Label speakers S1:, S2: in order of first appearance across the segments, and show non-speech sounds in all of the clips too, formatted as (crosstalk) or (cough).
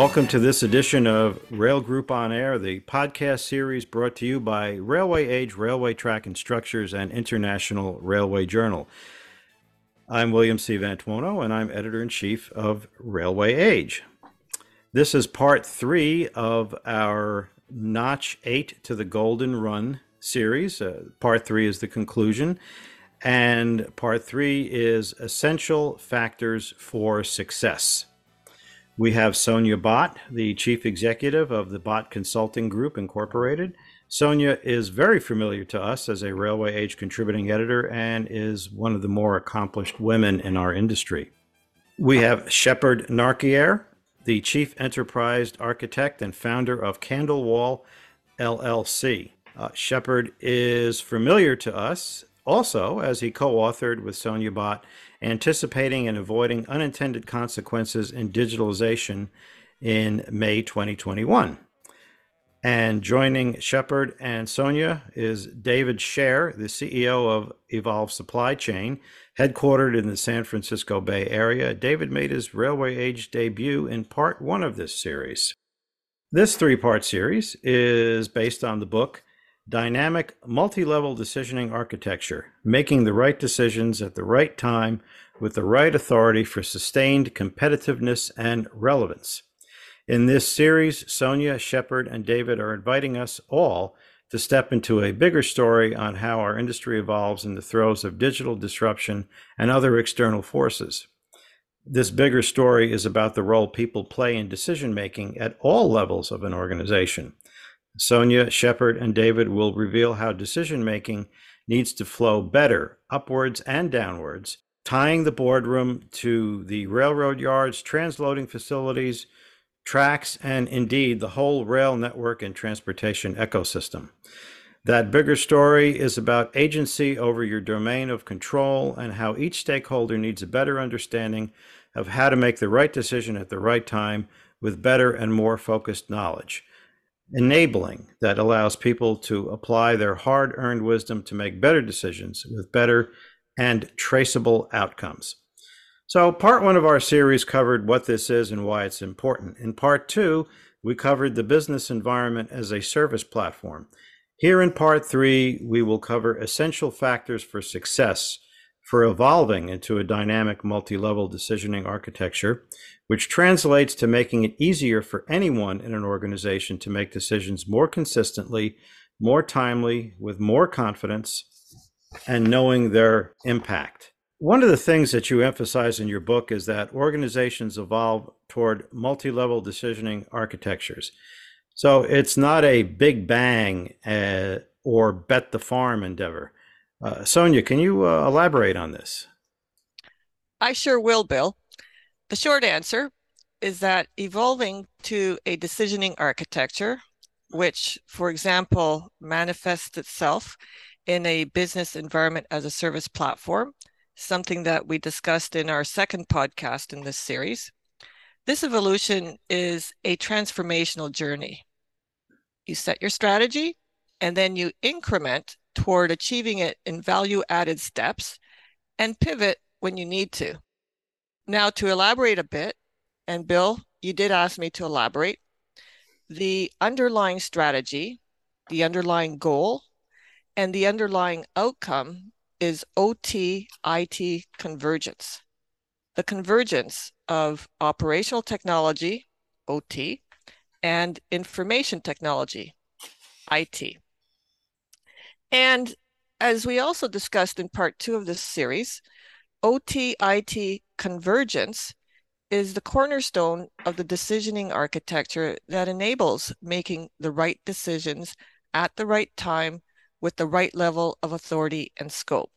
S1: Welcome to this edition of Rail Group on Air, the podcast series brought to you by Railway Age, Railway Track and Structures, and International Railway Journal. I'm William C. Vantuono, and I'm editor in chief of Railway Age. This is part three of our Notch 8 to the Golden Run series. Uh, part three is the conclusion, and part three is essential factors for success. We have Sonia Bot, the chief executive of the Bot Consulting Group Incorporated. Sonia is very familiar to us as a Railway Age contributing editor and is one of the more accomplished women in our industry. We have Shepard Narquier, the chief enterprise architect and founder of Candlewall LLC. Uh, Shepard is familiar to us also as he co authored with Sonia Bot Anticipating and Avoiding Unintended Consequences in Digitalization in May 2021. And joining Shepard and Sonia is David Scher, the CEO of Evolve Supply Chain, headquartered in the San Francisco Bay Area. David made his Railway Age debut in part one of this series. This three part series is based on the book Dynamic Multi Level Decisioning Architecture Making the Right Decisions at the Right Time with the Right Authority for Sustained Competitiveness and Relevance. In this series, Sonia, Shepard, and David are inviting us all to step into a bigger story on how our industry evolves in the throes of digital disruption and other external forces. This bigger story is about the role people play in decision making at all levels of an organization. Sonia, Shepard, and David will reveal how decision making needs to flow better upwards and downwards, tying the boardroom to the railroad yards, transloading facilities, tracks, and indeed the whole rail network and transportation ecosystem. That bigger story is about agency over your domain of control and how each stakeholder needs a better understanding of how to make the right decision at the right time with better and more focused knowledge. Enabling that allows people to apply their hard earned wisdom to make better decisions with better and traceable outcomes. So, part one of our series covered what this is and why it's important. In part two, we covered the business environment as a service platform. Here in part three, we will cover essential factors for success for evolving into a dynamic multi level decisioning architecture, which translates to making it easier for anyone in an organization to make decisions more consistently, more timely, with more confidence, and knowing their impact. One of the things that you emphasize in your book is that organizations evolve toward multi level decisioning architectures. So it's not a big bang uh, or bet the farm endeavor. Uh, Sonia, can you uh, elaborate on this?
S2: I sure will, Bill. The short answer is that evolving to a decisioning architecture, which, for example, manifests itself in a business environment as a service platform, something that we discussed in our second podcast in this series. This evolution is a transformational journey. You set your strategy and then you increment toward achieving it in value added steps and pivot when you need to. Now, to elaborate a bit, and Bill, you did ask me to elaborate, the underlying strategy, the underlying goal, and the underlying outcome is OT IT convergence. The convergence of operational technology, OT, and information technology, IT. And as we also discussed in part two of this series, OTIT convergence is the cornerstone of the decisioning architecture that enables making the right decisions at the right time with the right level of authority and scope.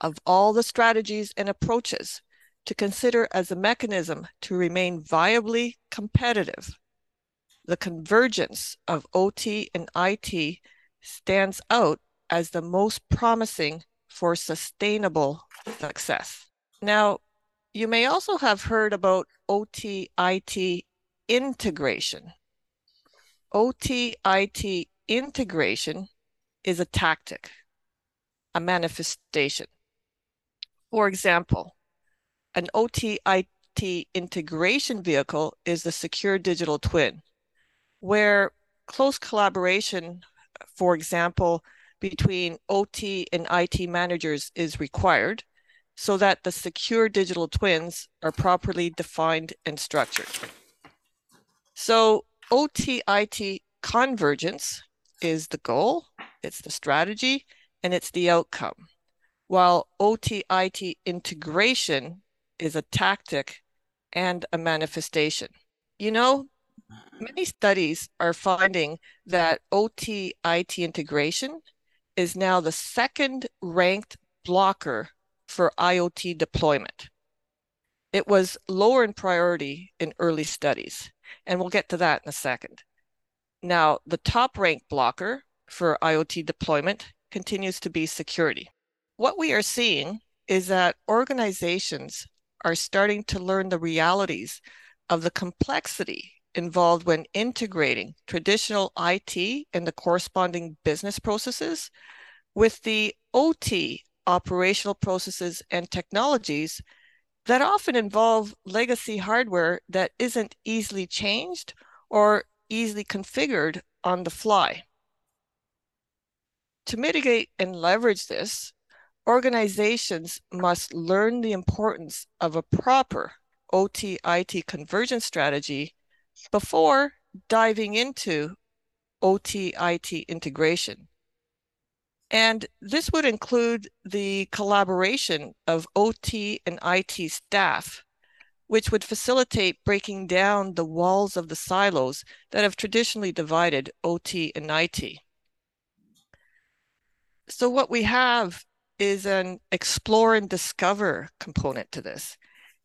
S2: Of all the strategies and approaches to consider as a mechanism to remain viably competitive, the convergence of OT and IT stands out as the most promising for sustainable success. Now, you may also have heard about OT IT integration. OT IT integration is a tactic, a manifestation. For example, an OT IT integration vehicle is the secure digital twin, where close collaboration, for example, between OT and IT managers is required so that the secure digital twins are properly defined and structured. So OT IT convergence is the goal, it's the strategy, and it's the outcome. While OT IT integration is a tactic and a manifestation. You know, many studies are finding that OT IT integration is now the second ranked blocker for IoT deployment. It was lower in priority in early studies, and we'll get to that in a second. Now, the top ranked blocker for IoT deployment continues to be security. What we are seeing is that organizations are starting to learn the realities of the complexity involved when integrating traditional IT and the corresponding business processes with the OT operational processes and technologies that often involve legacy hardware that isn't easily changed or easily configured on the fly. To mitigate and leverage this, organizations must learn the importance of a proper OT IT convergence strategy before diving into OT IT integration. And this would include the collaboration of OT and IT staff, which would facilitate breaking down the walls of the silos that have traditionally divided OT and IT. So, what we have is an explore and discover component to this.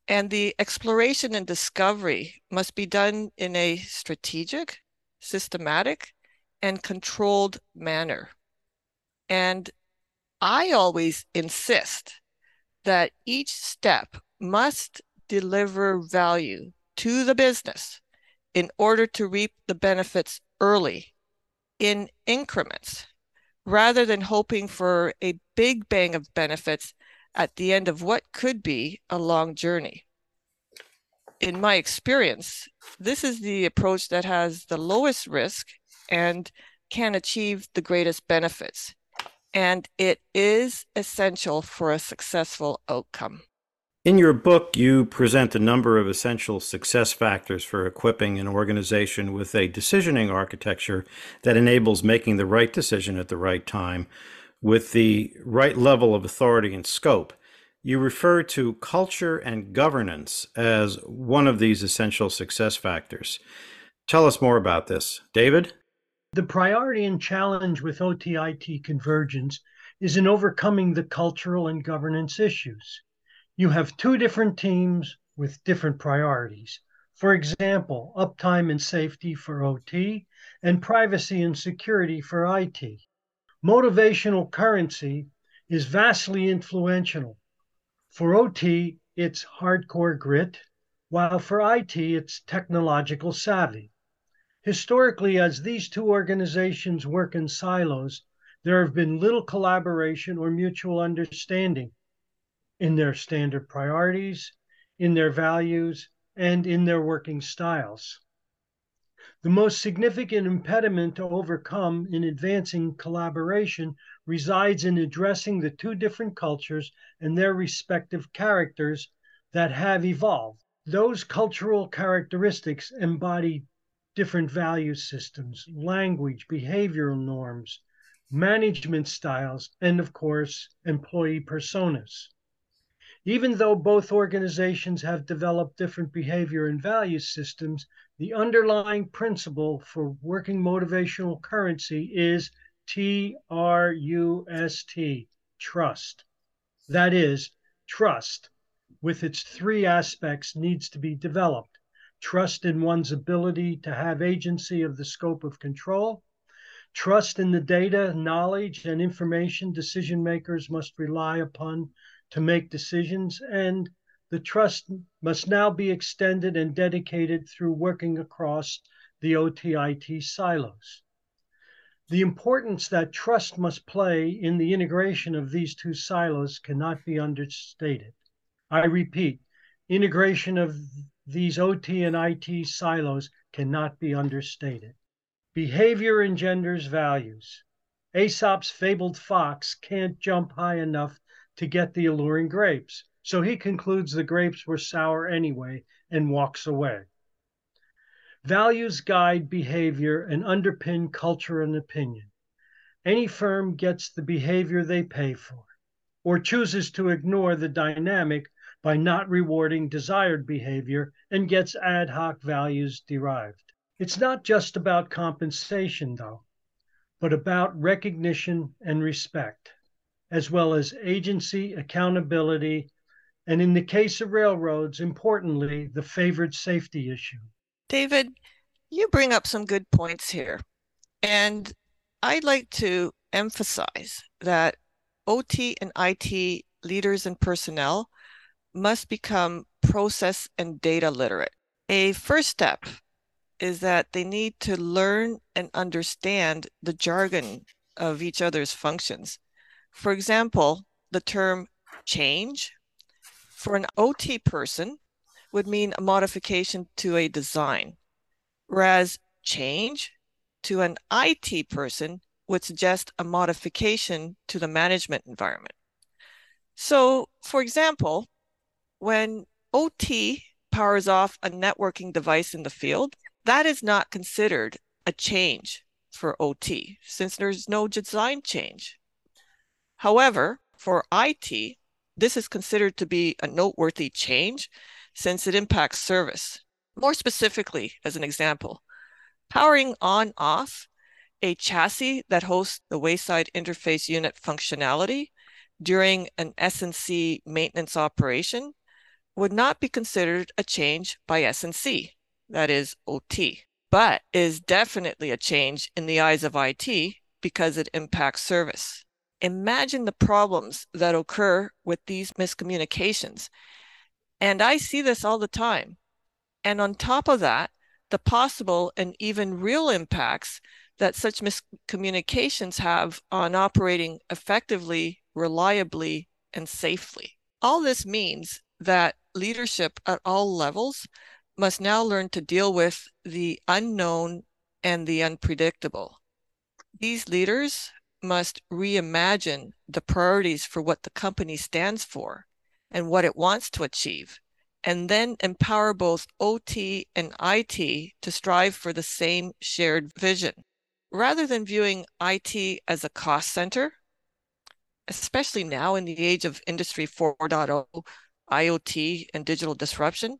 S2: And the exploration and discovery must be done in a strategic, systematic, and controlled manner. And I always insist that each step must deliver value to the business in order to reap the benefits early in increments rather than hoping for a big bang of benefits at the end of what could be a long journey. In my experience, this is the approach that has the lowest risk and can achieve the greatest benefits. And it is essential for a successful outcome.
S1: In your book, you present a number of essential success factors for equipping an organization with a decisioning architecture that enables making the right decision at the right time with the right level of authority and scope. You refer to culture and governance as one of these essential success factors. Tell us more about this. David?
S3: The priority and challenge with OTIT convergence is in overcoming the cultural and governance issues you have two different teams with different priorities. For example, uptime and safety for OT and privacy and security for IT. Motivational currency is vastly influential. For OT, it's hardcore grit, while for IT, it's technological savvy. Historically, as these two organizations work in silos, there have been little collaboration or mutual understanding in their standard priorities, in their values, and in their working styles. The most significant impediment to overcome in advancing collaboration resides in addressing the two different cultures and their respective characters that have evolved. Those cultural characteristics embody different value systems, language, behavioral norms, management styles, and of course, employee personas. Even though both organizations have developed different behavior and value systems, the underlying principle for working motivational currency is T R U S T, trust. That is, trust, with its three aspects, needs to be developed. Trust in one's ability to have agency of the scope of control. Trust in the data, knowledge, and information decision makers must rely upon to make decisions, and the trust must now be extended and dedicated through working across the OTIT silos. The importance that trust must play in the integration of these two silos cannot be understated. I repeat, Integration of these OT and IT silos cannot be understated. Behavior engenders values. Aesop's fabled fox can't jump high enough to get the alluring grapes, so he concludes the grapes were sour anyway and walks away. Values guide behavior and underpin culture and opinion. Any firm gets the behavior they pay for, or chooses to ignore the dynamic by not rewarding desired behavior and gets ad hoc values derived. It's not just about compensation, though, but about recognition and respect, as well as agency, accountability, and in the case of railroads, importantly, the favored safety issue.
S2: David, you bring up some good points here. And I'd like to emphasize that OT and IT leaders and personnel must become process and data literate. A first step is that they need to learn and understand the jargon of each other's functions. For example, the term change for an OT person would mean a modification to a design, whereas change to an IT person would suggest a modification to the management environment. So, for example, when OT powers off a networking device in the field, that is not considered a change for OT since there's no design change. However, for IT, this is considered to be a noteworthy change since it impacts service. More specifically, as an example, powering on off a chassis that hosts the wayside interface unit functionality during an S&C maintenance operation would not be considered a change by S&C, that is OT, but is definitely a change in the eyes of IT because it impacts service. Imagine the problems that occur with these miscommunications. And I see this all the time. And on top of that, the possible and even real impacts that such miscommunications have on operating effectively, reliably, and safely. All this means that leadership at all levels must now learn to deal with the unknown and the unpredictable. These leaders must reimagine the priorities for what the company stands for and what it wants to achieve, and then empower both OT and IT to strive for the same shared vision. Rather than viewing IT as a cost center, especially now in the age of Industry 4.0, IoT, and digital disruption,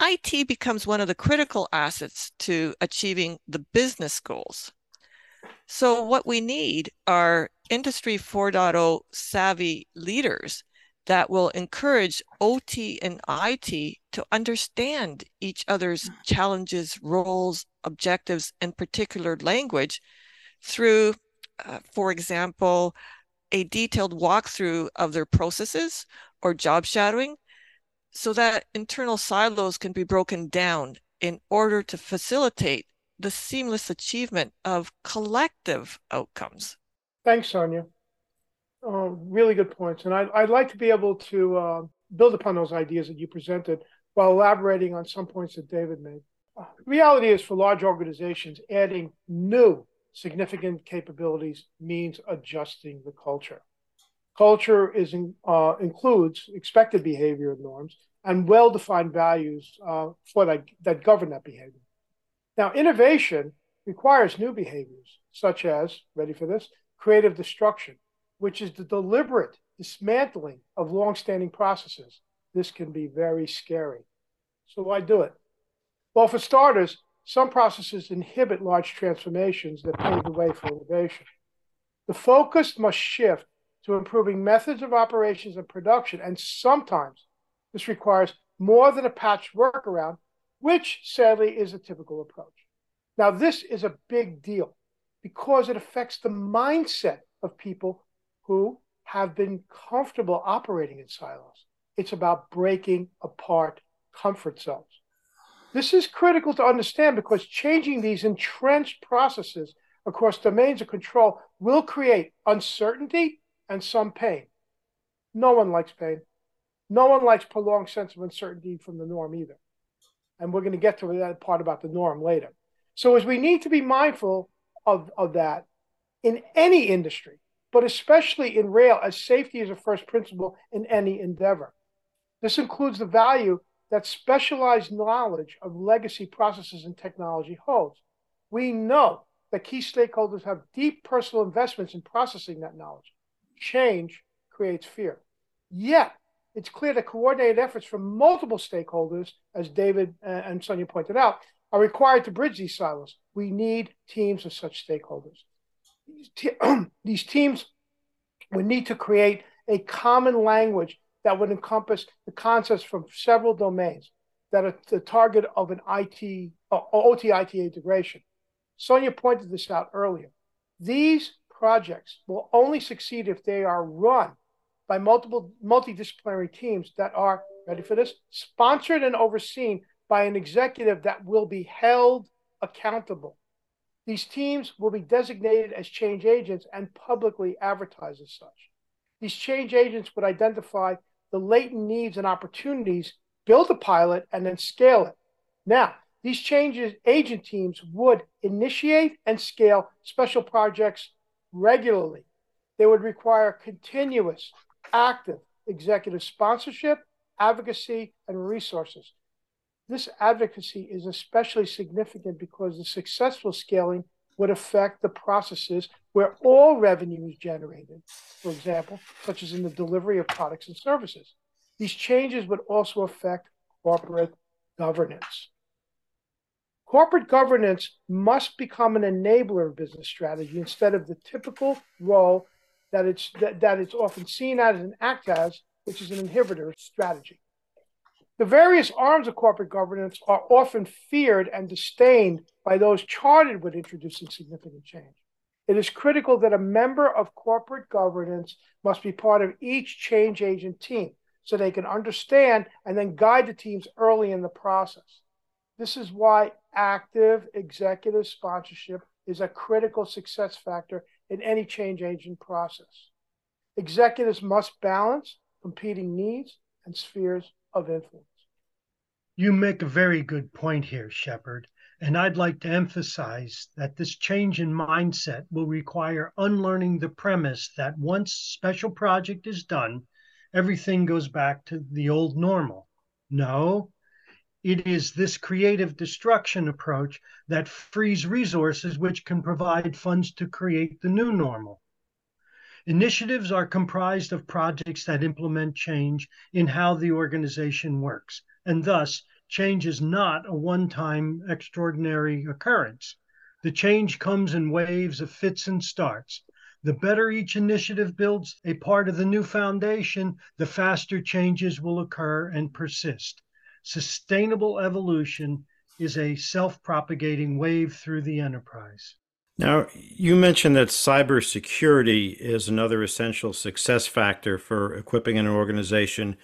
S2: IT becomes one of the critical assets to achieving the business goals. So, what we need are Industry 4.0 savvy leaders that will encourage OT and IT to understand each other's challenges, roles, objectives, and particular language through, uh, for example, a detailed walkthrough of their processes or job shadowing so that internal silos can be broken down in order to facilitate the seamless achievement of collective outcomes.
S4: Thanks, Sonia. Uh, really good points. And I'd, I'd like to be able to uh, build upon those ideas that you presented while elaborating on some points that David made. Uh, reality is for large organizations, adding new significant capabilities means adjusting the culture. Culture is in, uh, includes expected behavior norms and well-defined values uh, for that, that govern that behavior. Now, innovation requires new behaviors, such as, ready for this, creative destruction, which is the deliberate dismantling of long-standing processes. This can be very scary. So why do it? Well, for starters, some processes inhibit large transformations that pave the way for innovation. The focus must shift to improving methods of operations and production. And sometimes this requires more than a patch workaround, which sadly is a typical approach. Now, this is a big deal because it affects the mindset of people who have been comfortable operating in silos. It's about breaking apart comfort zones. This is critical to understand because changing these entrenched processes across domains of control will create uncertainty and some pain. No one likes pain. No one likes prolonged sense of uncertainty from the norm either. And we're going to get to that part about the norm later. So as we need to be mindful of, of that in any industry, but especially in rail, as safety is a first principle in any endeavor. This includes the value that specialized knowledge of legacy processes and technology holds. We know that key stakeholders have deep personal investments in processing that knowledge. Change creates fear. Yet, it's clear that coordinated efforts from multiple stakeholders, as David uh, and Sonia pointed out, are required to bridge these silos. We need teams of such stakeholders. (clears throat) These, teams would need to create a common language that would encompass the concepts from several domains that are the target of an IT or uh, OT IT integration. Sonia pointed this out earlier. These projects will only succeed if they are run by multiple multidisciplinary teams that are ready for this sponsored and overseen by an executive that will be held accountable. These teams will be designated as change agents and publicly advertised as such. These change agents would identify the latent needs and opportunities, build a pilot, and then scale it. Now, these changes agent teams would initiate and scale special projects regularly. They would require continuous, active executive sponsorship, advocacy, and resources. This advocacy is especially significant because the successful scaling would affect the processes where all revenue is generated, for example, such as in the delivery of products and services. These changes would also affect corporate governance. Corporate governance must become an enabler of business strategy instead of the typical role that it's that, that it's often seen as and act as, which is an inhibitor strategy. The various arms of corporate governance are often feared and disdained by those charted with introducing significant change. It is critical that a member of corporate governance must be part of each change agent team so they can understand and then guide the teams early in the process. This is why active executive sponsorship is a critical success factor in any change agent process. Executives must balance competing needs and spheres of influence.
S3: You make a very good point here, Shepard. And I'd like to emphasize that this change in mindset will require unlearning the premise that once special project is done, everything goes back to the old normal. No, it is this creative destruction approach that frees resources which can provide funds to create the new normal. Initiatives are comprised of projects that implement change in how the organization works, and thus change is not a one time extraordinary occurrence. The change comes in waves of fits and starts. The better each initiative builds a part of the new foundation, the faster changes will occur and persist. Sustainable evolution is a self propagating wave through the enterprise.
S1: Now, you mentioned that cybersecurity is another essential success factor for equipping an organization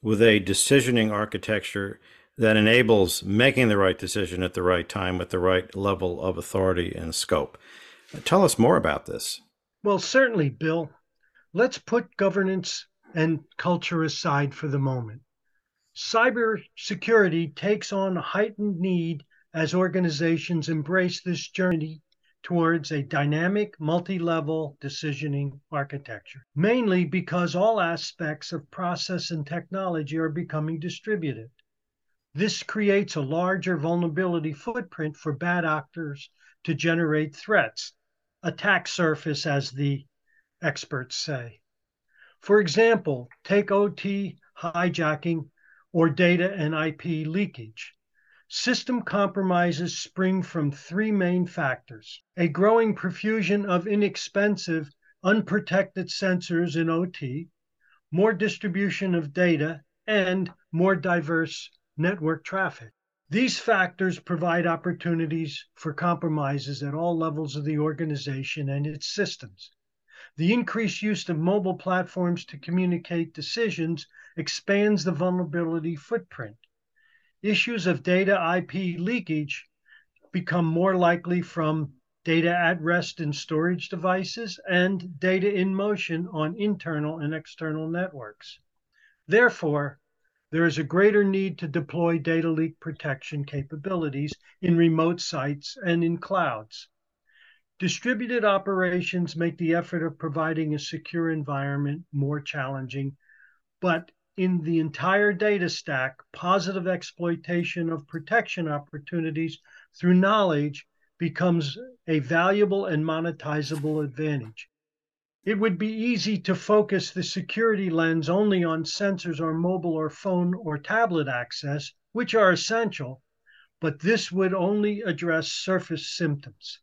S1: with a decisioning architecture that enables making the right decision at the right time with the right level of authority and scope. Tell us more about this.
S3: Well, certainly, Bill. Let's put governance and culture aside for the moment. Cybersecurity takes on heightened need as organizations embrace this journey towards a dynamic, multi level decisioning architecture, mainly because all aspects of process and technology are becoming distributed. This creates a larger vulnerability footprint for bad actors to generate threats, attack surface, as the experts say. For example, take OT hijacking or data and IP leakage. System compromises spring from three main factors a growing profusion of inexpensive, unprotected sensors in OT, more distribution of data, and more diverse network traffic. These factors provide opportunities for compromises at all levels of the organization and its systems. The increased use of mobile platforms to communicate decisions expands the vulnerability footprint. Issues of data IP leakage become more likely from data at rest in storage devices and data in motion on internal and external networks. Therefore, there is a greater need to deploy data leak protection capabilities in remote sites and in clouds. Distributed operations make the effort of providing a secure environment more challenging, but in the entire data stack, positive exploitation of protection opportunities through knowledge becomes a valuable and monetizable advantage. It would be easy to focus the security lens only on sensors or mobile or phone or tablet access, which are essential, but this would only address surface symptoms.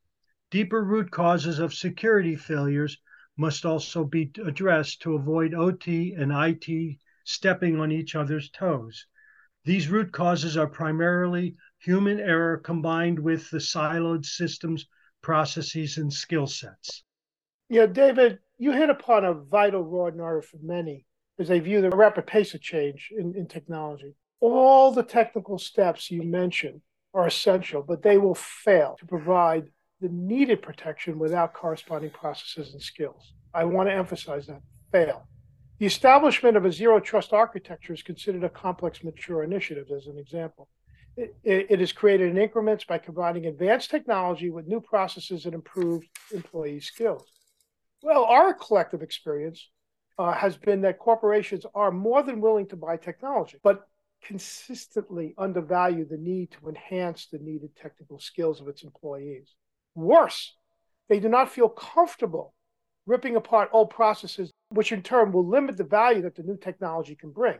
S3: Deeper root causes of security failures must also be addressed to avoid OT and IT stepping on each other's toes. These root causes are primarily human error combined with the siloed systems, processes, and skill sets.
S4: Yeah, David, you hit upon a vital raw in for many as they view the rapid pace of change in, in technology. All the technical steps you mentioned are essential, but they will fail to provide the needed protection without corresponding processes and skills. I want to emphasize that fail. The establishment of a zero trust architecture is considered a complex, mature initiative, as an example. It, it is created in increments by combining advanced technology with new processes and improved employee skills. Well, our collective experience uh, has been that corporations are more than willing to buy technology, but consistently undervalue the need to enhance the needed technical skills of its employees. Worse, they do not feel comfortable ripping apart old processes, which in turn will limit the value that the new technology can bring.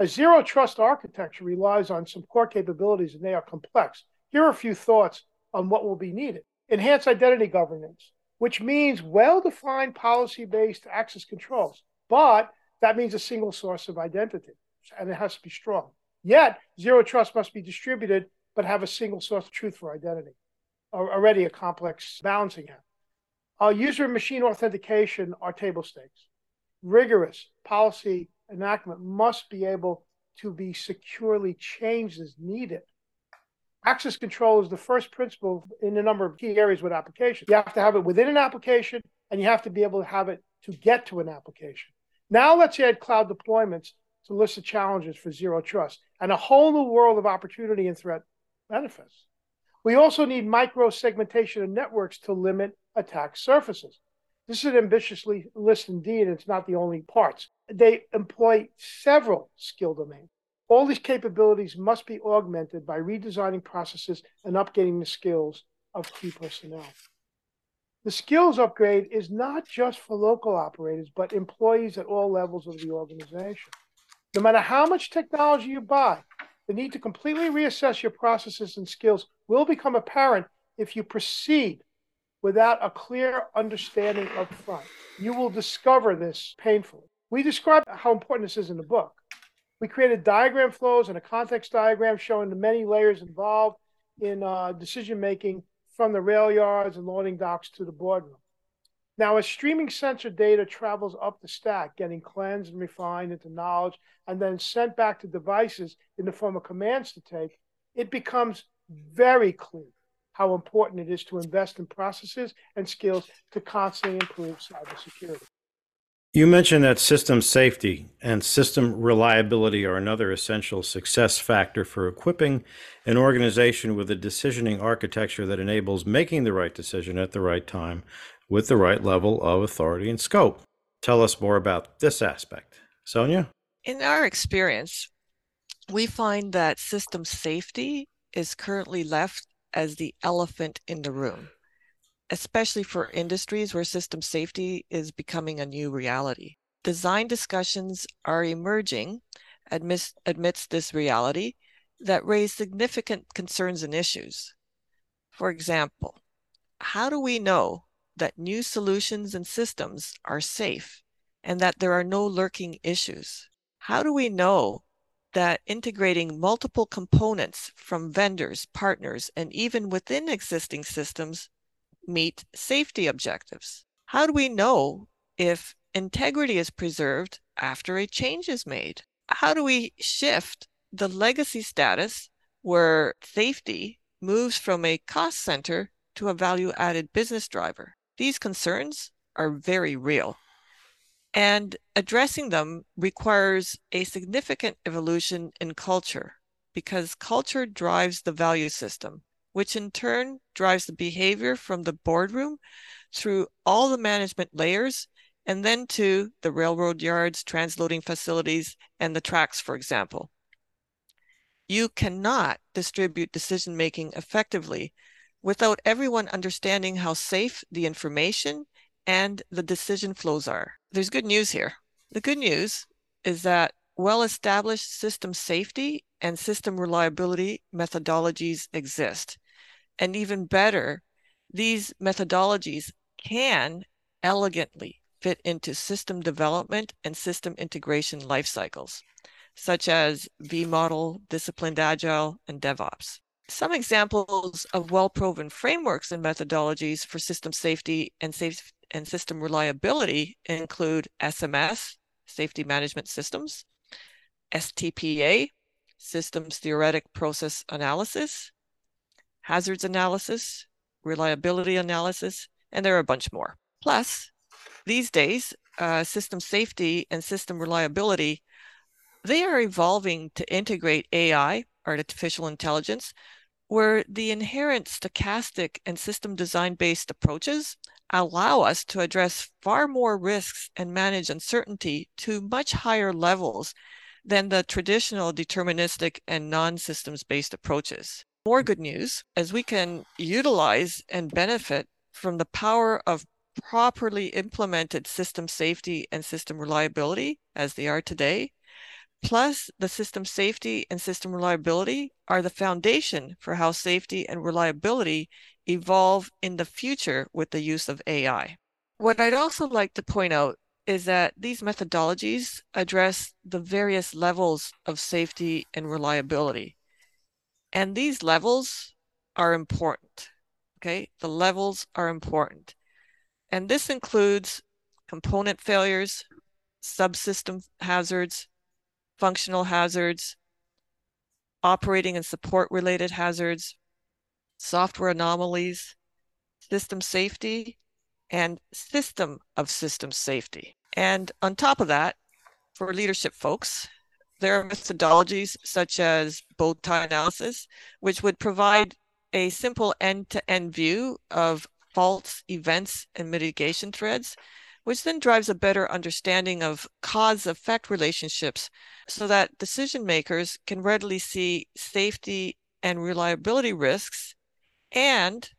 S4: A zero trust architecture relies on some core capabilities and they are complex. Here are a few thoughts on what will be needed. Enhanced identity governance, which means well defined policy based access controls, but that means a single source of identity and it has to be strong. Yet, zero trust must be distributed but have a single source of truth for identity already a complex balancing act. Uh, user machine authentication are table stakes. Rigorous policy enactment must be able to be securely changed as needed. Access control is the first principle in a number of key areas with applications. You have to have it within an application, and you have to be able to have it to get to an application. Now let's add cloud deployments to list of challenges for zero trust, and a whole new world of opportunity and threat manifests. We also need micro segmentation of networks to limit attack surfaces. This is an ambitiously list indeed, and it's not the only parts. They employ several skill domains. All these capabilities must be augmented by redesigning processes and updating the skills of key personnel. The skills upgrade is not just for local operators, but employees at all levels of the organization. No matter how much technology you buy, the need to completely reassess your processes and skills will become apparent if you proceed without a clear understanding up front. You will discover this painfully. We describe how important this is in the book. We created diagram flows and a context diagram showing the many layers involved in uh, decision making from the rail yards and loading docks to the boardroom. Now, as streaming sensor data travels up the stack, getting cleansed and refined into knowledge, and then sent back to devices in the form of commands to take, it becomes very clear how important it is to invest in processes and skills to constantly improve cybersecurity.
S1: You mentioned that system safety and system reliability are another essential success factor for equipping an organization with a decisioning architecture that enables making the right decision at the right time with the right level of authority and scope. Tell us more about this aspect. Sonia?
S2: In our experience, we find that system safety is currently left as the elephant in the room, especially for industries where system safety is becoming a new reality. Design discussions are emerging amidst, amidst this reality that raise significant concerns and issues. For example, how do we know that new solutions and systems are safe and that there are no lurking issues? How do we know that integrating multiple components from vendors, partners, and even within existing systems meet safety objectives? How do we know if integrity is preserved after a change is made? How do we shift the legacy status where safety moves from a cost center to a value added business driver? These concerns are very real. And addressing them requires a significant evolution in culture because culture drives the value system, which in turn drives the behavior from the boardroom through all the management layers and then to the railroad yards, transloading facilities, and the tracks, for example. You cannot distribute decision making effectively without everyone understanding how safe the information and the decision flows are. There's good news here. The good news is that well established system safety and system reliability methodologies exist. And even better, these methodologies can elegantly fit into system development and system integration life cycles, such as V model, disciplined agile, and DevOps. Some examples of well proven frameworks and methodologies for system safety and, safe, and system reliability include SMS, Safety Management Systems, STPA, Systems Theoretic Process Analysis, Hazards Analysis, Reliability Analysis, and there are a bunch more. Plus, these days, uh, system safety and system reliability, they are evolving to integrate AI, artificial intelligence, where the inherent stochastic and system design based approaches allow us to address far more risks and manage uncertainty to much higher levels than the traditional deterministic and non systems based approaches. More good news as we can utilize and benefit from the power of properly implemented system safety and system reliability as they are today, plus the system safety and system reliability are the foundation for how safety and reliability evolve in the future with the use of AI. What I'd also like to point out is that these methodologies address the various levels of safety and reliability. And these levels are important. Okay, the levels are important. And this includes component failures, subsystem hazards, functional hazards, operating and support related hazards, software anomalies, system safety, and system of system safety. And on top of that, for leadership folks, there are methodologies such as bow tie analysis, which would provide a simple end to end view of faults, events, and mitigation threads, which then drives a better understanding of cause effect relationships so that decision makers can readily see safety and reliability risks and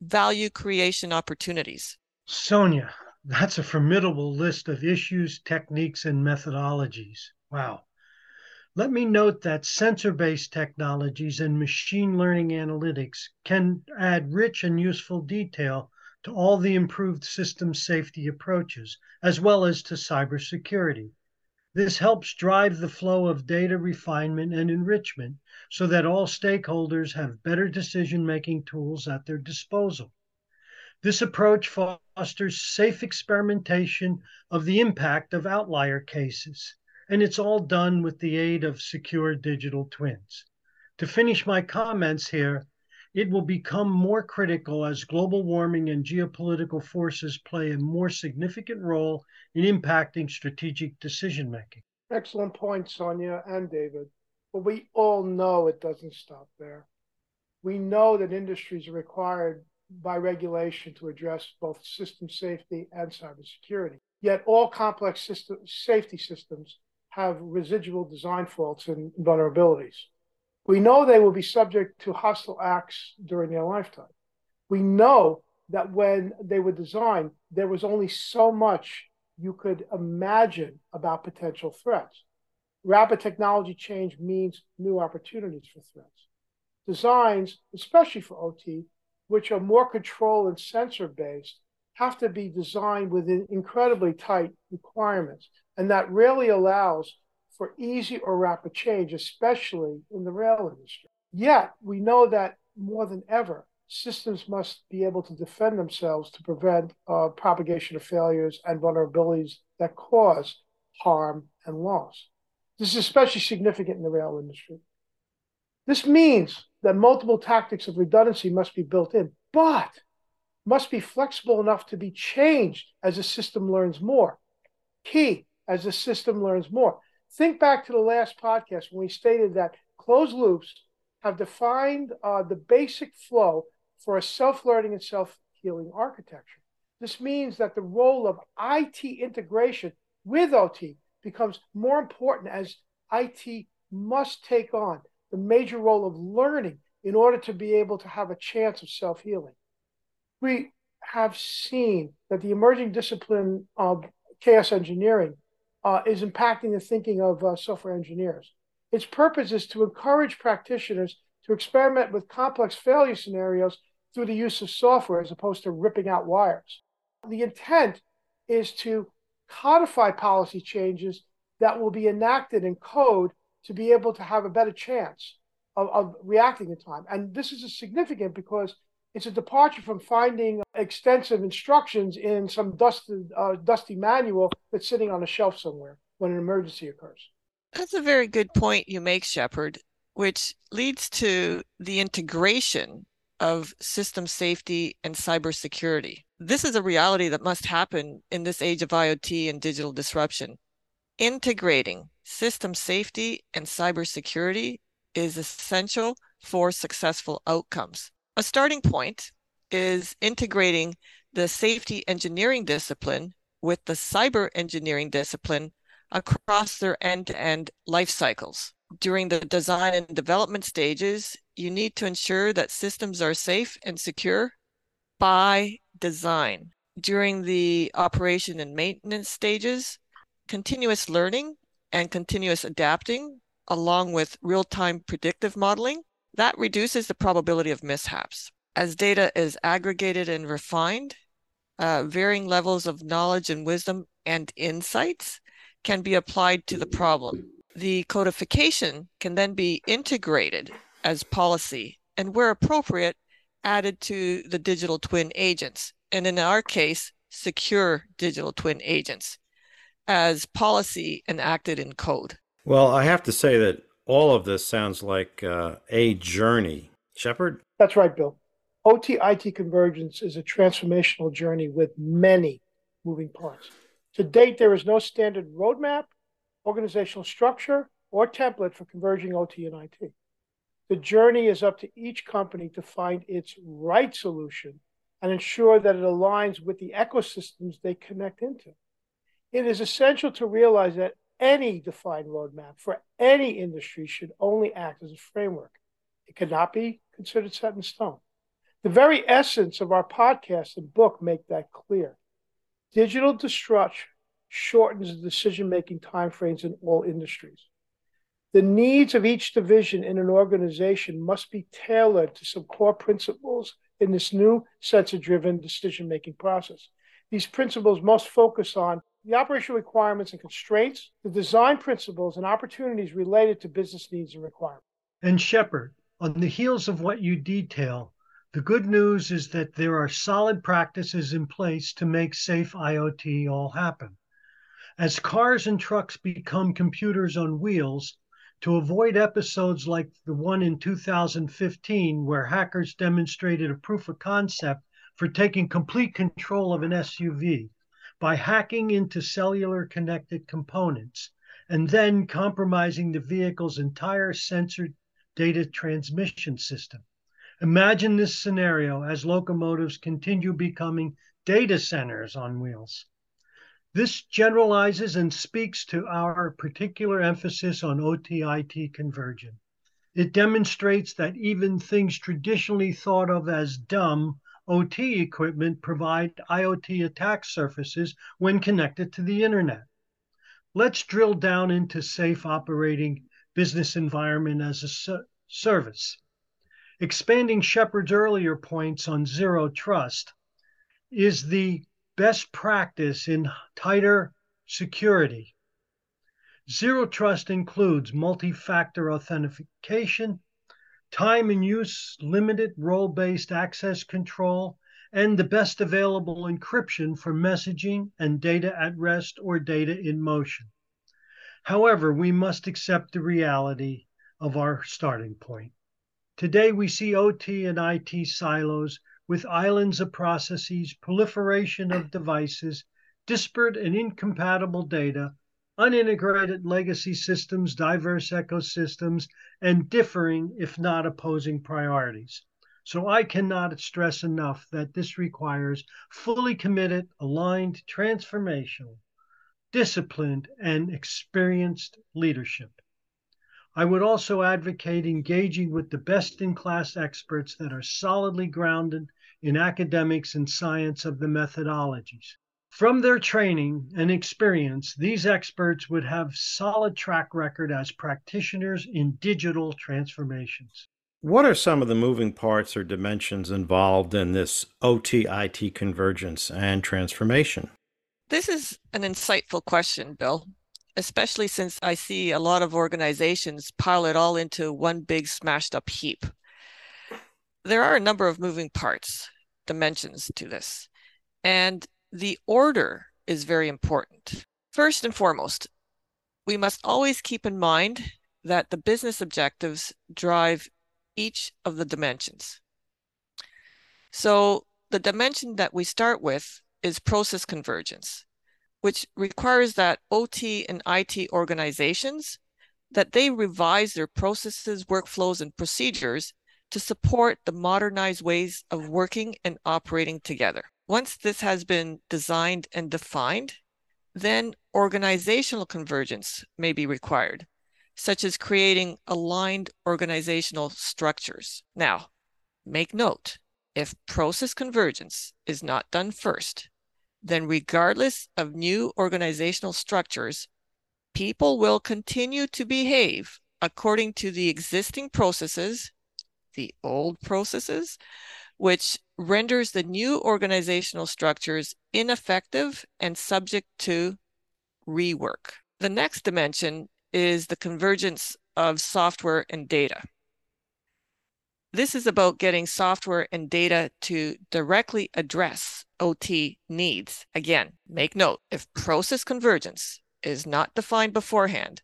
S2: value creation opportunities.
S3: Sonia, that's a formidable list of issues, techniques, and methodologies. Wow. Let me note that sensor based technologies and machine learning analytics can add rich and useful detail to all the improved system safety approaches, as well as to cybersecurity. This helps drive the flow of data refinement and enrichment so that all stakeholders have better decision making tools at their disposal. This approach fosters safe experimentation of the impact of outlier cases and it's all done with the aid of secure digital twins. To finish my comments here, it will become more critical as global warming and geopolitical forces play a more significant role in impacting strategic decision making.
S4: Excellent point, Sonia and David. But we all know it doesn't stop there. We know that industries are required by regulation to address both system safety and cybersecurity. Yet all complex system, safety systems have residual design faults and vulnerabilities. We know they will be subject to hostile acts during their lifetime. We know that when they were designed, there was only so much you could imagine about potential threats. Rapid technology change means new opportunities for threats. Designs, especially for OT, which are more control and sensor based, have to be designed within incredibly tight requirements. And that rarely allows for easy or rapid change, especially in the rail industry. Yet, we know that more than ever, systems must be able to defend themselves to prevent uh, propagation of failures and vulnerabilities that cause harm and loss. This is especially significant in the rail industry. This means that multiple tactics of redundancy must be built in, but must be flexible enough to be changed as the system learns more. key as the system learns more. Think back to the last podcast when we stated that closed loops have defined uh, the basic flow for a self learning and self healing architecture. This means that the role of IT integration with OT becomes more important as IT must take on the major role of learning in order to be able to have a chance of self healing. We have seen that the emerging discipline of chaos engineering uh, is impacting the thinking of uh, software engineers. Its purpose is to encourage practitioners to experiment with complex failure scenarios through the use of software as opposed to ripping out wires. The intent is to codify policy changes that will be enacted in code to be able to have a better chance of, of reacting in time. And this is significant because it's a departure from finding extensive instructions in some dusted, uh, dusty manual that's sitting on a shelf somewhere when an emergency occurs.
S2: That's a very good point you make, Shepard, which leads to the integration of system safety and cybersecurity. This is a reality that must happen in this age of IoT and digital disruption. Integrating system safety and cybersecurity is essential for successful outcomes. A starting point is integrating the safety engineering discipline with the cyber engineering discipline across their end to end life cycles. During the design and development stages, you need to ensure that systems are safe and secure by design. During the operation and maintenance stages, continuous learning and continuous adapting, along with real time predictive modeling, that reduces the probability of mishaps. As data is aggregated and refined, uh, varying levels of knowledge and wisdom and insights can be applied to the problem. The codification can then be integrated as policy and, where appropriate, added to the digital twin agents. And in our case, secure digital twin agents as policy enacted in code.
S1: Well, I have to say that all of this sounds like uh, a journey. Shepard?
S4: That's right, Bill. OT IT convergence is a transformational journey with many moving parts. To date, there is no standard roadmap, organizational structure, or template for converging OT and IT. The journey is up to each company to find its right solution and ensure that it aligns with the ecosystems they connect into. It is essential to realize that any defined roadmap for any industry should only act as a framework. It cannot be considered set in stone. The very essence of our podcast and book make that clear. Digital disruption shortens the decision-making timeframes in all industries. The needs of each division in an organization must be tailored to some core principles in this new sensor-driven decision-making process. These principles must focus on the operational requirements and constraints, the design principles and opportunities related to business needs and requirements.
S3: And Shepard, on the heels of what you detail, the good news is that there are solid practices in place to make safe IoT all happen. As cars and trucks become computers on wheels, to avoid episodes like the one in 2015 where hackers demonstrated a proof of concept for taking complete control of an SUV, by hacking into cellular connected components and then compromising the vehicle's entire sensor data transmission system. Imagine this scenario as locomotives continue becoming data centers on wheels. This generalizes and speaks to our particular emphasis on OT-IT conversion. It demonstrates that even things traditionally thought of as dumb OT equipment provide IoT attack surfaces when connected to the internet. Let's drill down into safe operating business environment as a service. Expanding Shepard's earlier points on zero trust is the best practice in tighter security. Zero trust includes multi factor authentication, time and use limited role based access control, and the best available encryption for messaging and data at rest or data in motion. However, we must accept the reality of our starting point. Today, we see OT and IT silos with islands of processes, proliferation of devices, disparate and incompatible data, unintegrated legacy systems, diverse ecosystems, and differing, if not opposing, priorities. So I cannot stress enough that this requires fully committed, aligned, transformational, disciplined, and experienced leadership. I would also advocate engaging with the best in class experts that are solidly grounded in academics and science of the methodologies. From their training and experience, these experts would have solid track record as practitioners in digital transformations.
S1: What are some of the moving parts or dimensions involved in this OT-IT convergence and transformation?
S2: This is an insightful question, Bill, especially since I see a lot of organizations pile it all into one big smashed up heap. There are a number of moving parts, dimensions to this, and the order is very important. First and foremost, we must always keep in mind that the business objectives drive each of the dimensions. So the dimension that we start with is process convergence, which requires that OT and IT organizations that they revise their processes, workflows, and procedures to support the modernized ways of working and operating together. Once this has been designed and defined, then organizational convergence may be required, such as creating aligned organizational structures. Now, make note if process convergence is not done first, then regardless of new organizational structures, people will continue to behave according to the existing processes, the old processes, which renders the new organizational structures ineffective and subject to rework. The next dimension is the convergence of software and data. This is about getting software and data to directly address OT needs. Again, make note if process convergence is not defined beforehand,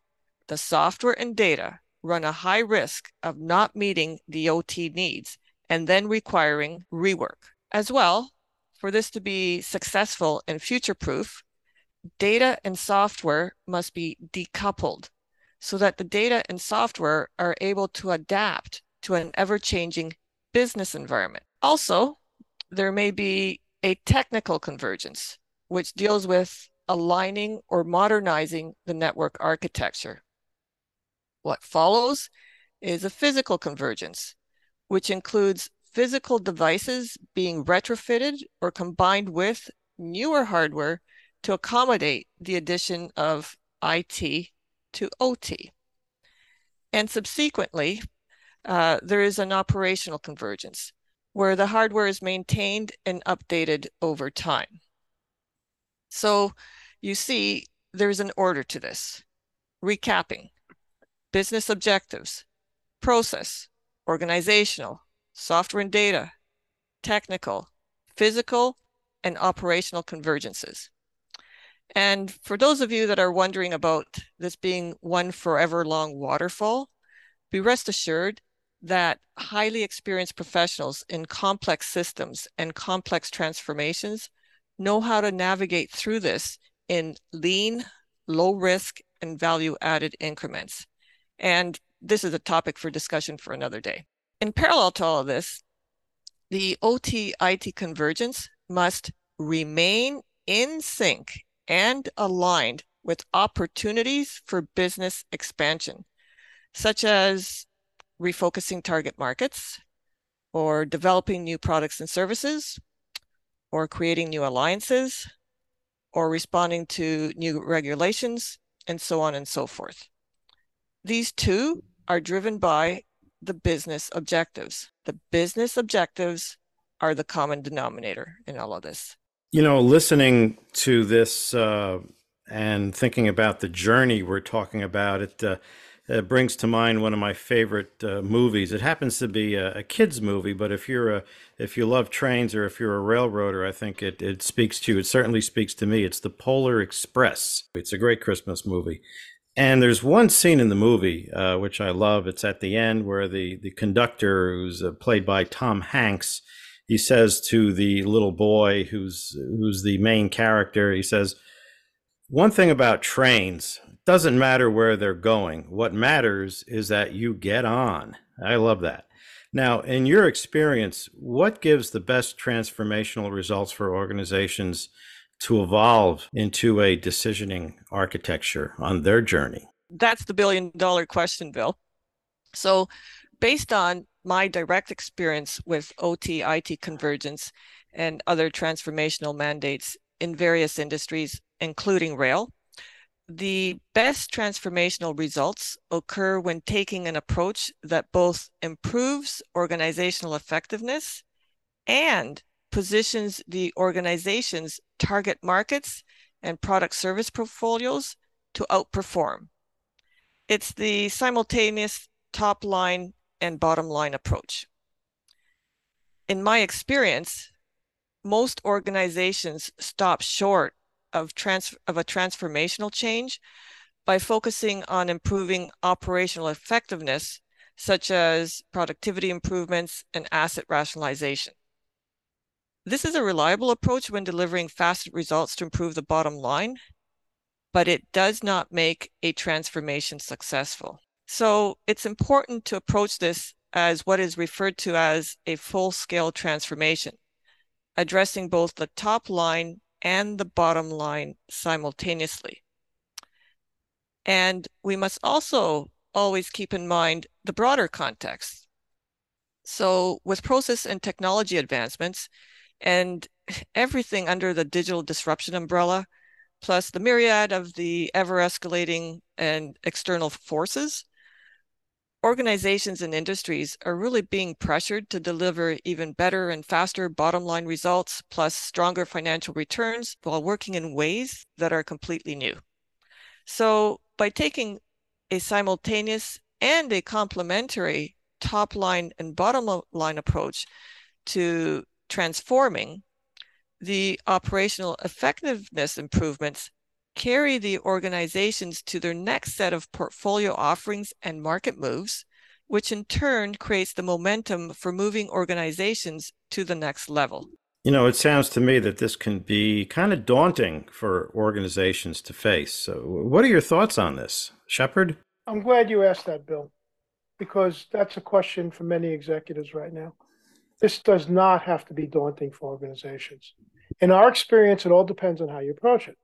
S2: the software and data run a high risk of not meeting the OT needs and then requiring rework. As well, for this to be successful and future proof, data and software must be decoupled so that the data and software are able to adapt to an ever changing business environment. Also, there may be a technical convergence, which deals with aligning or modernizing the network architecture. What follows is a physical convergence, which includes physical devices being retrofitted or combined with newer hardware to accommodate the addition of IT to OT. And subsequently, uh, there is an operational convergence where the hardware is maintained and updated over time. So you see, there's an order to this. Recapping, business objectives, process, organizational, software and data, technical, physical, and operational convergences. And for those of you that are wondering about this being one forever long waterfall, be rest assured that highly experienced professionals in complex systems and complex transformations know how to navigate through this in lean, low risk, and value added increments. And this is a topic for discussion for another day. In parallel to all of this, the OT IT convergence must remain in sync and aligned with opportunities for business expansion, such as refocusing target markets, or developing new products and services, or creating new alliances, or responding to new regulations, and so on and so forth. These two are driven by the business objectives. The business objectives are the common denominator in all of this.
S1: You know, listening to this uh, and thinking about the journey we're talking about, it, uh, it brings to mind one of my favorite uh, movies. It happens to be a, a, kids movie, but if you're a if you love trains or if you're a railroader, I think it, it speaks to you. It certainly speaks to me. It's the Polar Express. It's a great Christmas movie. And there's one scene in the movie uh, which I love. It's at the end where the the conductor, who's uh, played by Tom Hanks, he says to the little boy who's who's the main character, he says, "One thing about trains, doesn't matter where they're going. What matters is that you get on." I love that. Now, in your experience, what gives the best transformational results for organizations to evolve into a decisioning architecture on their journey?
S2: That's the billion dollar question, Bill. So, based on my direct experience with OT IT convergence and other transformational mandates in various industries, including rail, the best transformational results occur when taking an approach that both improves organizational effectiveness and positions the organization's target markets and product service portfolios to outperform. It's the simultaneous top line and bottom line approach. In my experience, most organizations stop short of, trans- of a transformational change by focusing on improving operational effectiveness, such as productivity improvements and asset rationalization. This is a reliable approach when delivering fast results to improve the bottom line, but it does not make a transformation successful. So it's important to approach this as what is referred to as a full scale transformation, addressing both the top line and the bottom line simultaneously. And we must also always keep in mind the broader context. So, with process and technology advancements, and everything under the digital disruption umbrella, plus the myriad of the ever escalating and external forces, organizations and industries are really being pressured to deliver even better and faster bottom line results, plus stronger financial returns while working in ways that are completely new. So, by taking a simultaneous and a complementary top line and bottom line approach to transforming, the operational effectiveness improvements carry the organizations to their next set of portfolio offerings and market moves, which in turn creates the momentum for moving organizations to the next level.
S1: You know, it sounds to me that this can be kind of daunting for organizations to face. So, what are your thoughts on this, Shepard?
S4: I'm glad you asked that, Bill, because that's a question for many executives right now. This does not have to be daunting for organizations. In our experience, it all depends on how you approach it.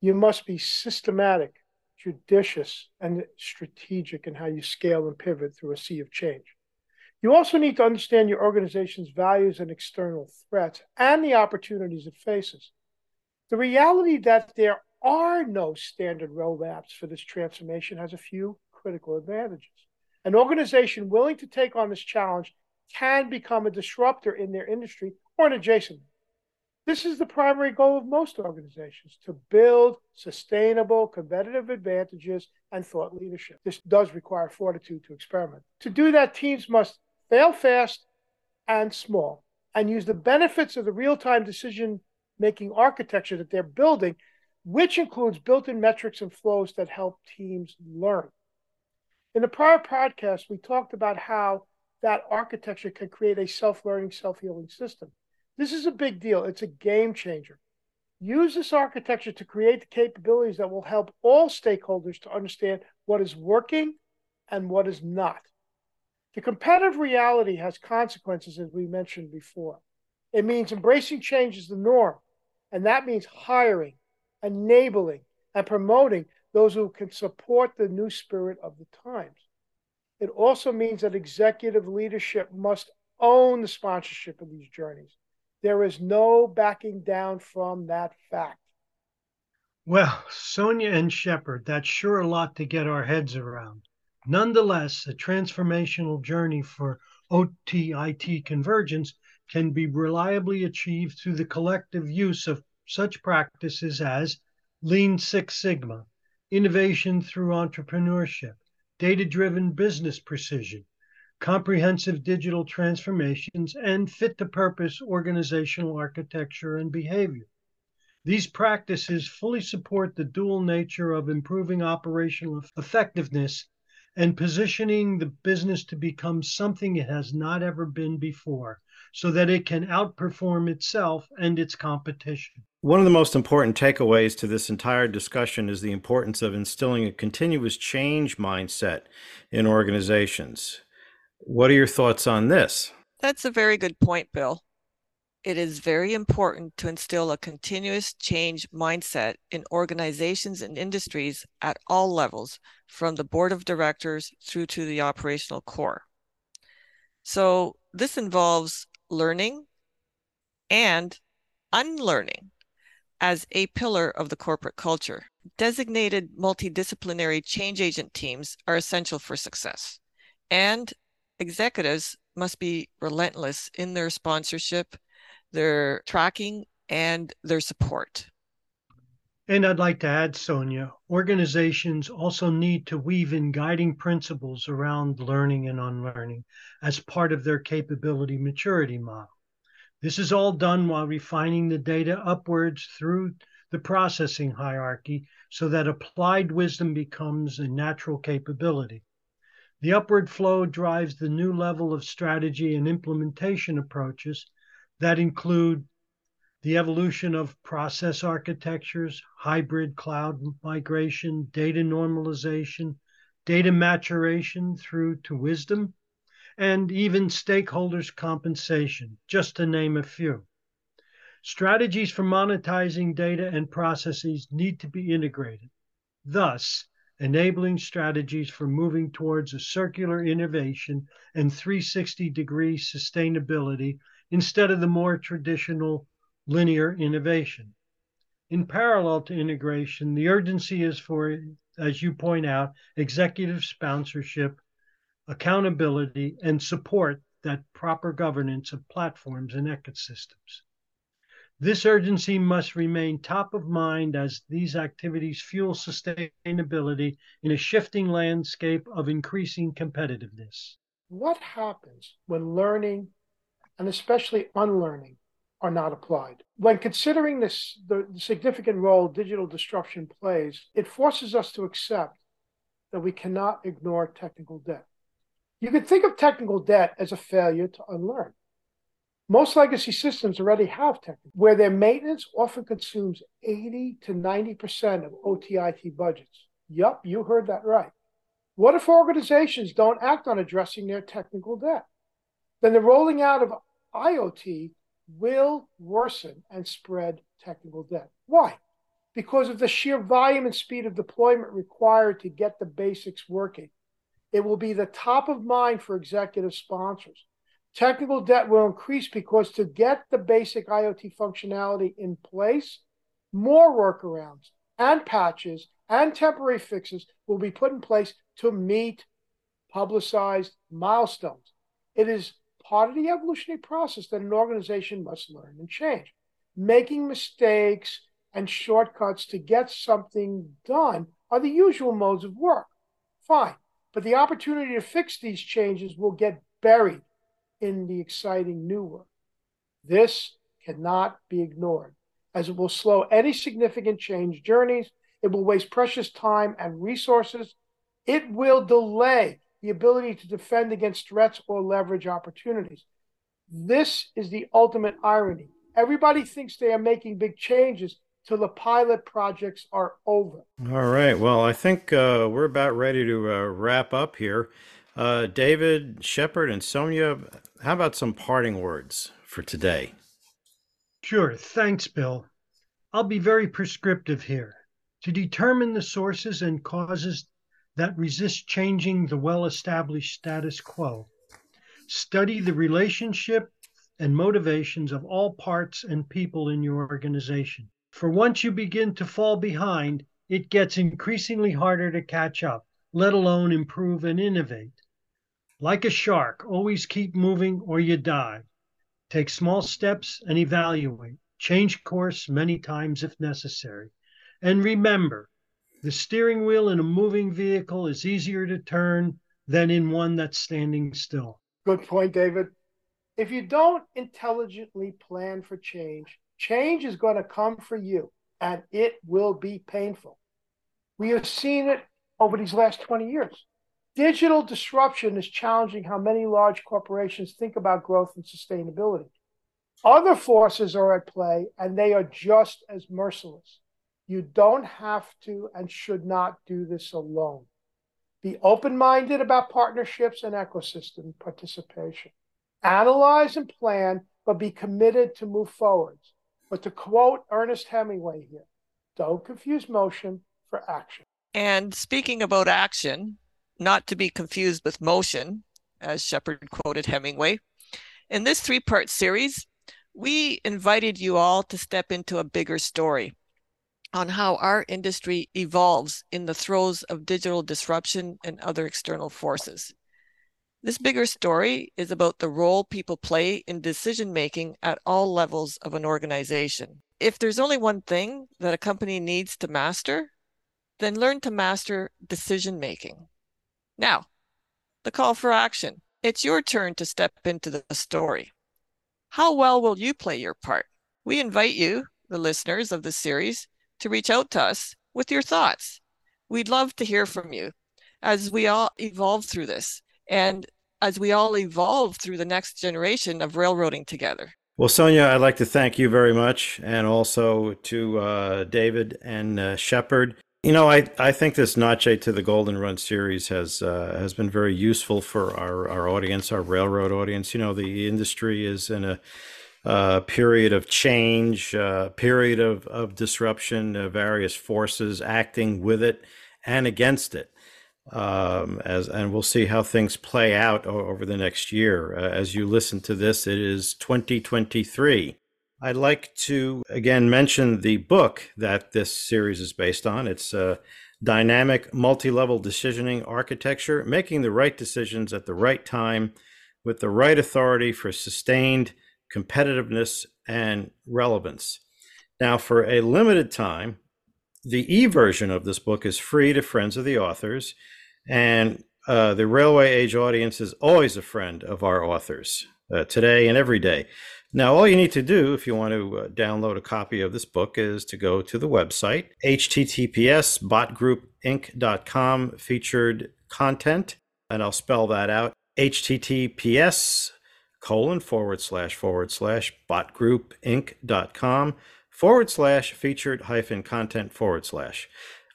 S4: You must be systematic, judicious, and strategic in how you scale and pivot through a sea of change. You also need to understand your organization's values and external threats and the opportunities it faces. The reality that there are no standard roadmaps for this transformation has a few critical advantages. An organization willing to take on this challenge can become a disruptor in their industry or an adjacent. This is the primary goal of most organizations to build sustainable competitive advantages and thought leadership. This does require fortitude to experiment. To do that, teams must fail fast and small and use the benefits of the real time decision making architecture that they're building, which includes built in metrics and flows that help teams learn. In the prior podcast, we talked about how that architecture can create a self learning, self healing system. This is a big deal. It's a game changer. Use this architecture to create the capabilities that will help all stakeholders to understand what is working and what is not. The competitive reality has consequences, as we mentioned before. It means embracing change is the norm, and that means hiring, enabling, and promoting those who can support the new spirit of the times. It also means that executive leadership must own the sponsorship of these journeys. There is no backing down from that fact.
S3: Well, Sonia and Shepard, that's sure a lot to get our heads around. Nonetheless, a transformational journey for OTIT convergence can be reliably achieved through the collective use of such practices as Lean Six Sigma, innovation through entrepreneurship, data driven business precision, comprehensive digital transformations, and fit to purpose organizational architecture and behavior. These practices fully support the dual nature of improving operational effectiveness and positioning the business to become something it has not ever been before so that it can outperform itself and its competition.
S1: One of the most important takeaways to this entire discussion is the importance of instilling a continuous change mindset in organizations. What are your thoughts on this?
S2: That's a very good point, Bill. It is very important to instill a continuous change mindset in organizations and industries at all levels, from the board of directors through to the operational core. So, this involves learning and unlearning as a pillar of the corporate culture. Designated multidisciplinary change agent teams are essential for success, and executives must be relentless in their sponsorship their tracking, and their support.
S3: And I'd like to add, Sonia, organizations also need to weave in guiding principles around learning and unlearning as part of their capability maturity model. This is all done while refining the data upwards through the processing hierarchy so that applied wisdom becomes a natural capability. The upward flow drives the new level of strategy and implementation approaches that include the evolution of process architectures, hybrid cloud migration, data normalization, data maturation through to wisdom, and even stakeholders' compensation, just to name a few. Strategies for monetizing data and processes need to be integrated, thus, enabling strategies for moving towards a circular innovation and 360 degree sustainability instead of the more traditional linear innovation. In parallel to integration, the urgency is for, as you point out, executive sponsorship, accountability, and support that proper governance of platforms and ecosystems. This urgency must remain top of mind as these activities fuel sustainability in a shifting landscape of increasing competitiveness.
S4: What happens when learning and especially unlearning are not applied. When considering this, the, significant role digital disruption plays, it forces us to accept that we cannot ignore technical debt. You can think of technical debt as a failure to unlearn. Most legacy systems already have technical, where their maintenance often consumes 80 to 90% of OTIT budgets. Yup, you heard that right. What if organizations don't act on addressing their technical debt? then the rolling out of IoT will worsen and spread technical debt. Why? Because of the sheer volume and speed of deployment required to get the basics working. It will be the top of mind for executive sponsors. Technical debt will increase because to get the basic IoT functionality in place, more workarounds and patches and temporary fixes will be put in place to meet publicized milestones. It is part of the evolutionary process that an organization must learn and change. Making mistakes and shortcuts to get something done are the usual modes of work. Fine. But the opportunity to fix these changes will get buried in the exciting new work. This cannot be ignored, as it will slow any significant change journeys. It will waste precious time and resources. It will delay the ability to defend against threats or leverage opportunities. This is the ultimate irony. Everybody thinks they are making big changes till the pilot projects are over.
S1: All right. Well, I think uh, we're about ready to uh, wrap up here. Uh, David, Shepard, and Sonia, how about some parting words for today?
S3: Sure. Thanks, Bill. I'll be very prescriptive here. To determine the sources and causes that resist changing the well established status quo. Study the relationship and motivations of all parts and people in your organization. For once you begin to fall behind, it gets increasingly harder to catch up, let alone improve and innovate. Like a shark, always keep moving or you die. Take small steps and evaluate. Change course many times if necessary. And remember, the steering wheel in a moving vehicle is easier to turn than in one that's standing still.
S4: Good point, David. If you don't intelligently plan for change, change is going to come for you and it will be painful. We have seen it over these last 20 years. Digital disruption is challenging how many large corporations think about growth and sustainability. Other forces are at play, and they are just as merciless. You don't have to and should not do this alone. Be open minded about partnerships and ecosystem participation. Analyze and plan, but be committed to move forwards. But to quote Ernest Hemingway here, don't confuse motion for action.
S2: And speaking about action, not to be confused with motion, as Shepard quoted Hemingway. In this three part series, we invited you all to step into a bigger story on how our industry evolves in the throes of digital disruption and other external forces. This bigger story is about the role people play in decision making at all levels of an organization. If there's only one thing that a company needs to master, then learn to master decision making. Now, the call for action. It's your turn to step into the story. How well will you play your part? We invite you, the listeners of the series, to reach out to us with your thoughts. We'd love to hear from you as we all evolve through this and as we all evolve through the next generation of railroading together.
S1: Well, Sonia, I'd like to thank you very much, and also to uh, David and uh, Shepard. You know, I, I think this Nache to the Golden Run series has uh, has been very useful for our, our audience, our railroad audience. You know, the industry is in a uh, period of change, uh, period of, of disruption, uh, various forces acting with it and against it. Um, as and we'll see how things play out over the next year. Uh, as you listen to this, it is 2023. I'd like to again mention the book that this series is based on. It's a dynamic multi level decisioning architecture, making the right decisions at the right time with the right authority for sustained competitiveness and relevance. Now, for a limited time, the e version of this book is free to friends of the authors, and uh, the Railway Age audience is always a friend of our authors uh, today and every day. Now, all you need to do if you want to uh, download a copy of this book is to go to the website, https botgroupinc.com featured content, and I'll spell that out https colon forward slash forward slash botgroupinc.com forward slash featured hyphen content forward slash.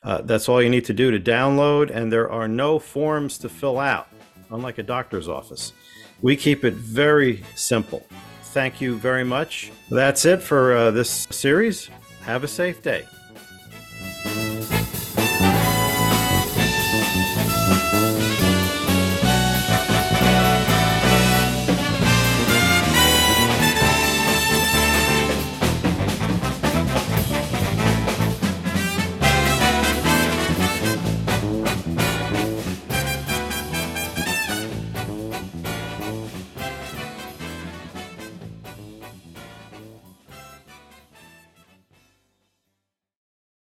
S1: Uh, that's all you need to do to download, and there are no forms to fill out, unlike a doctor's office. We keep it very simple thank you very much. That's it for uh, this series. Have a safe day.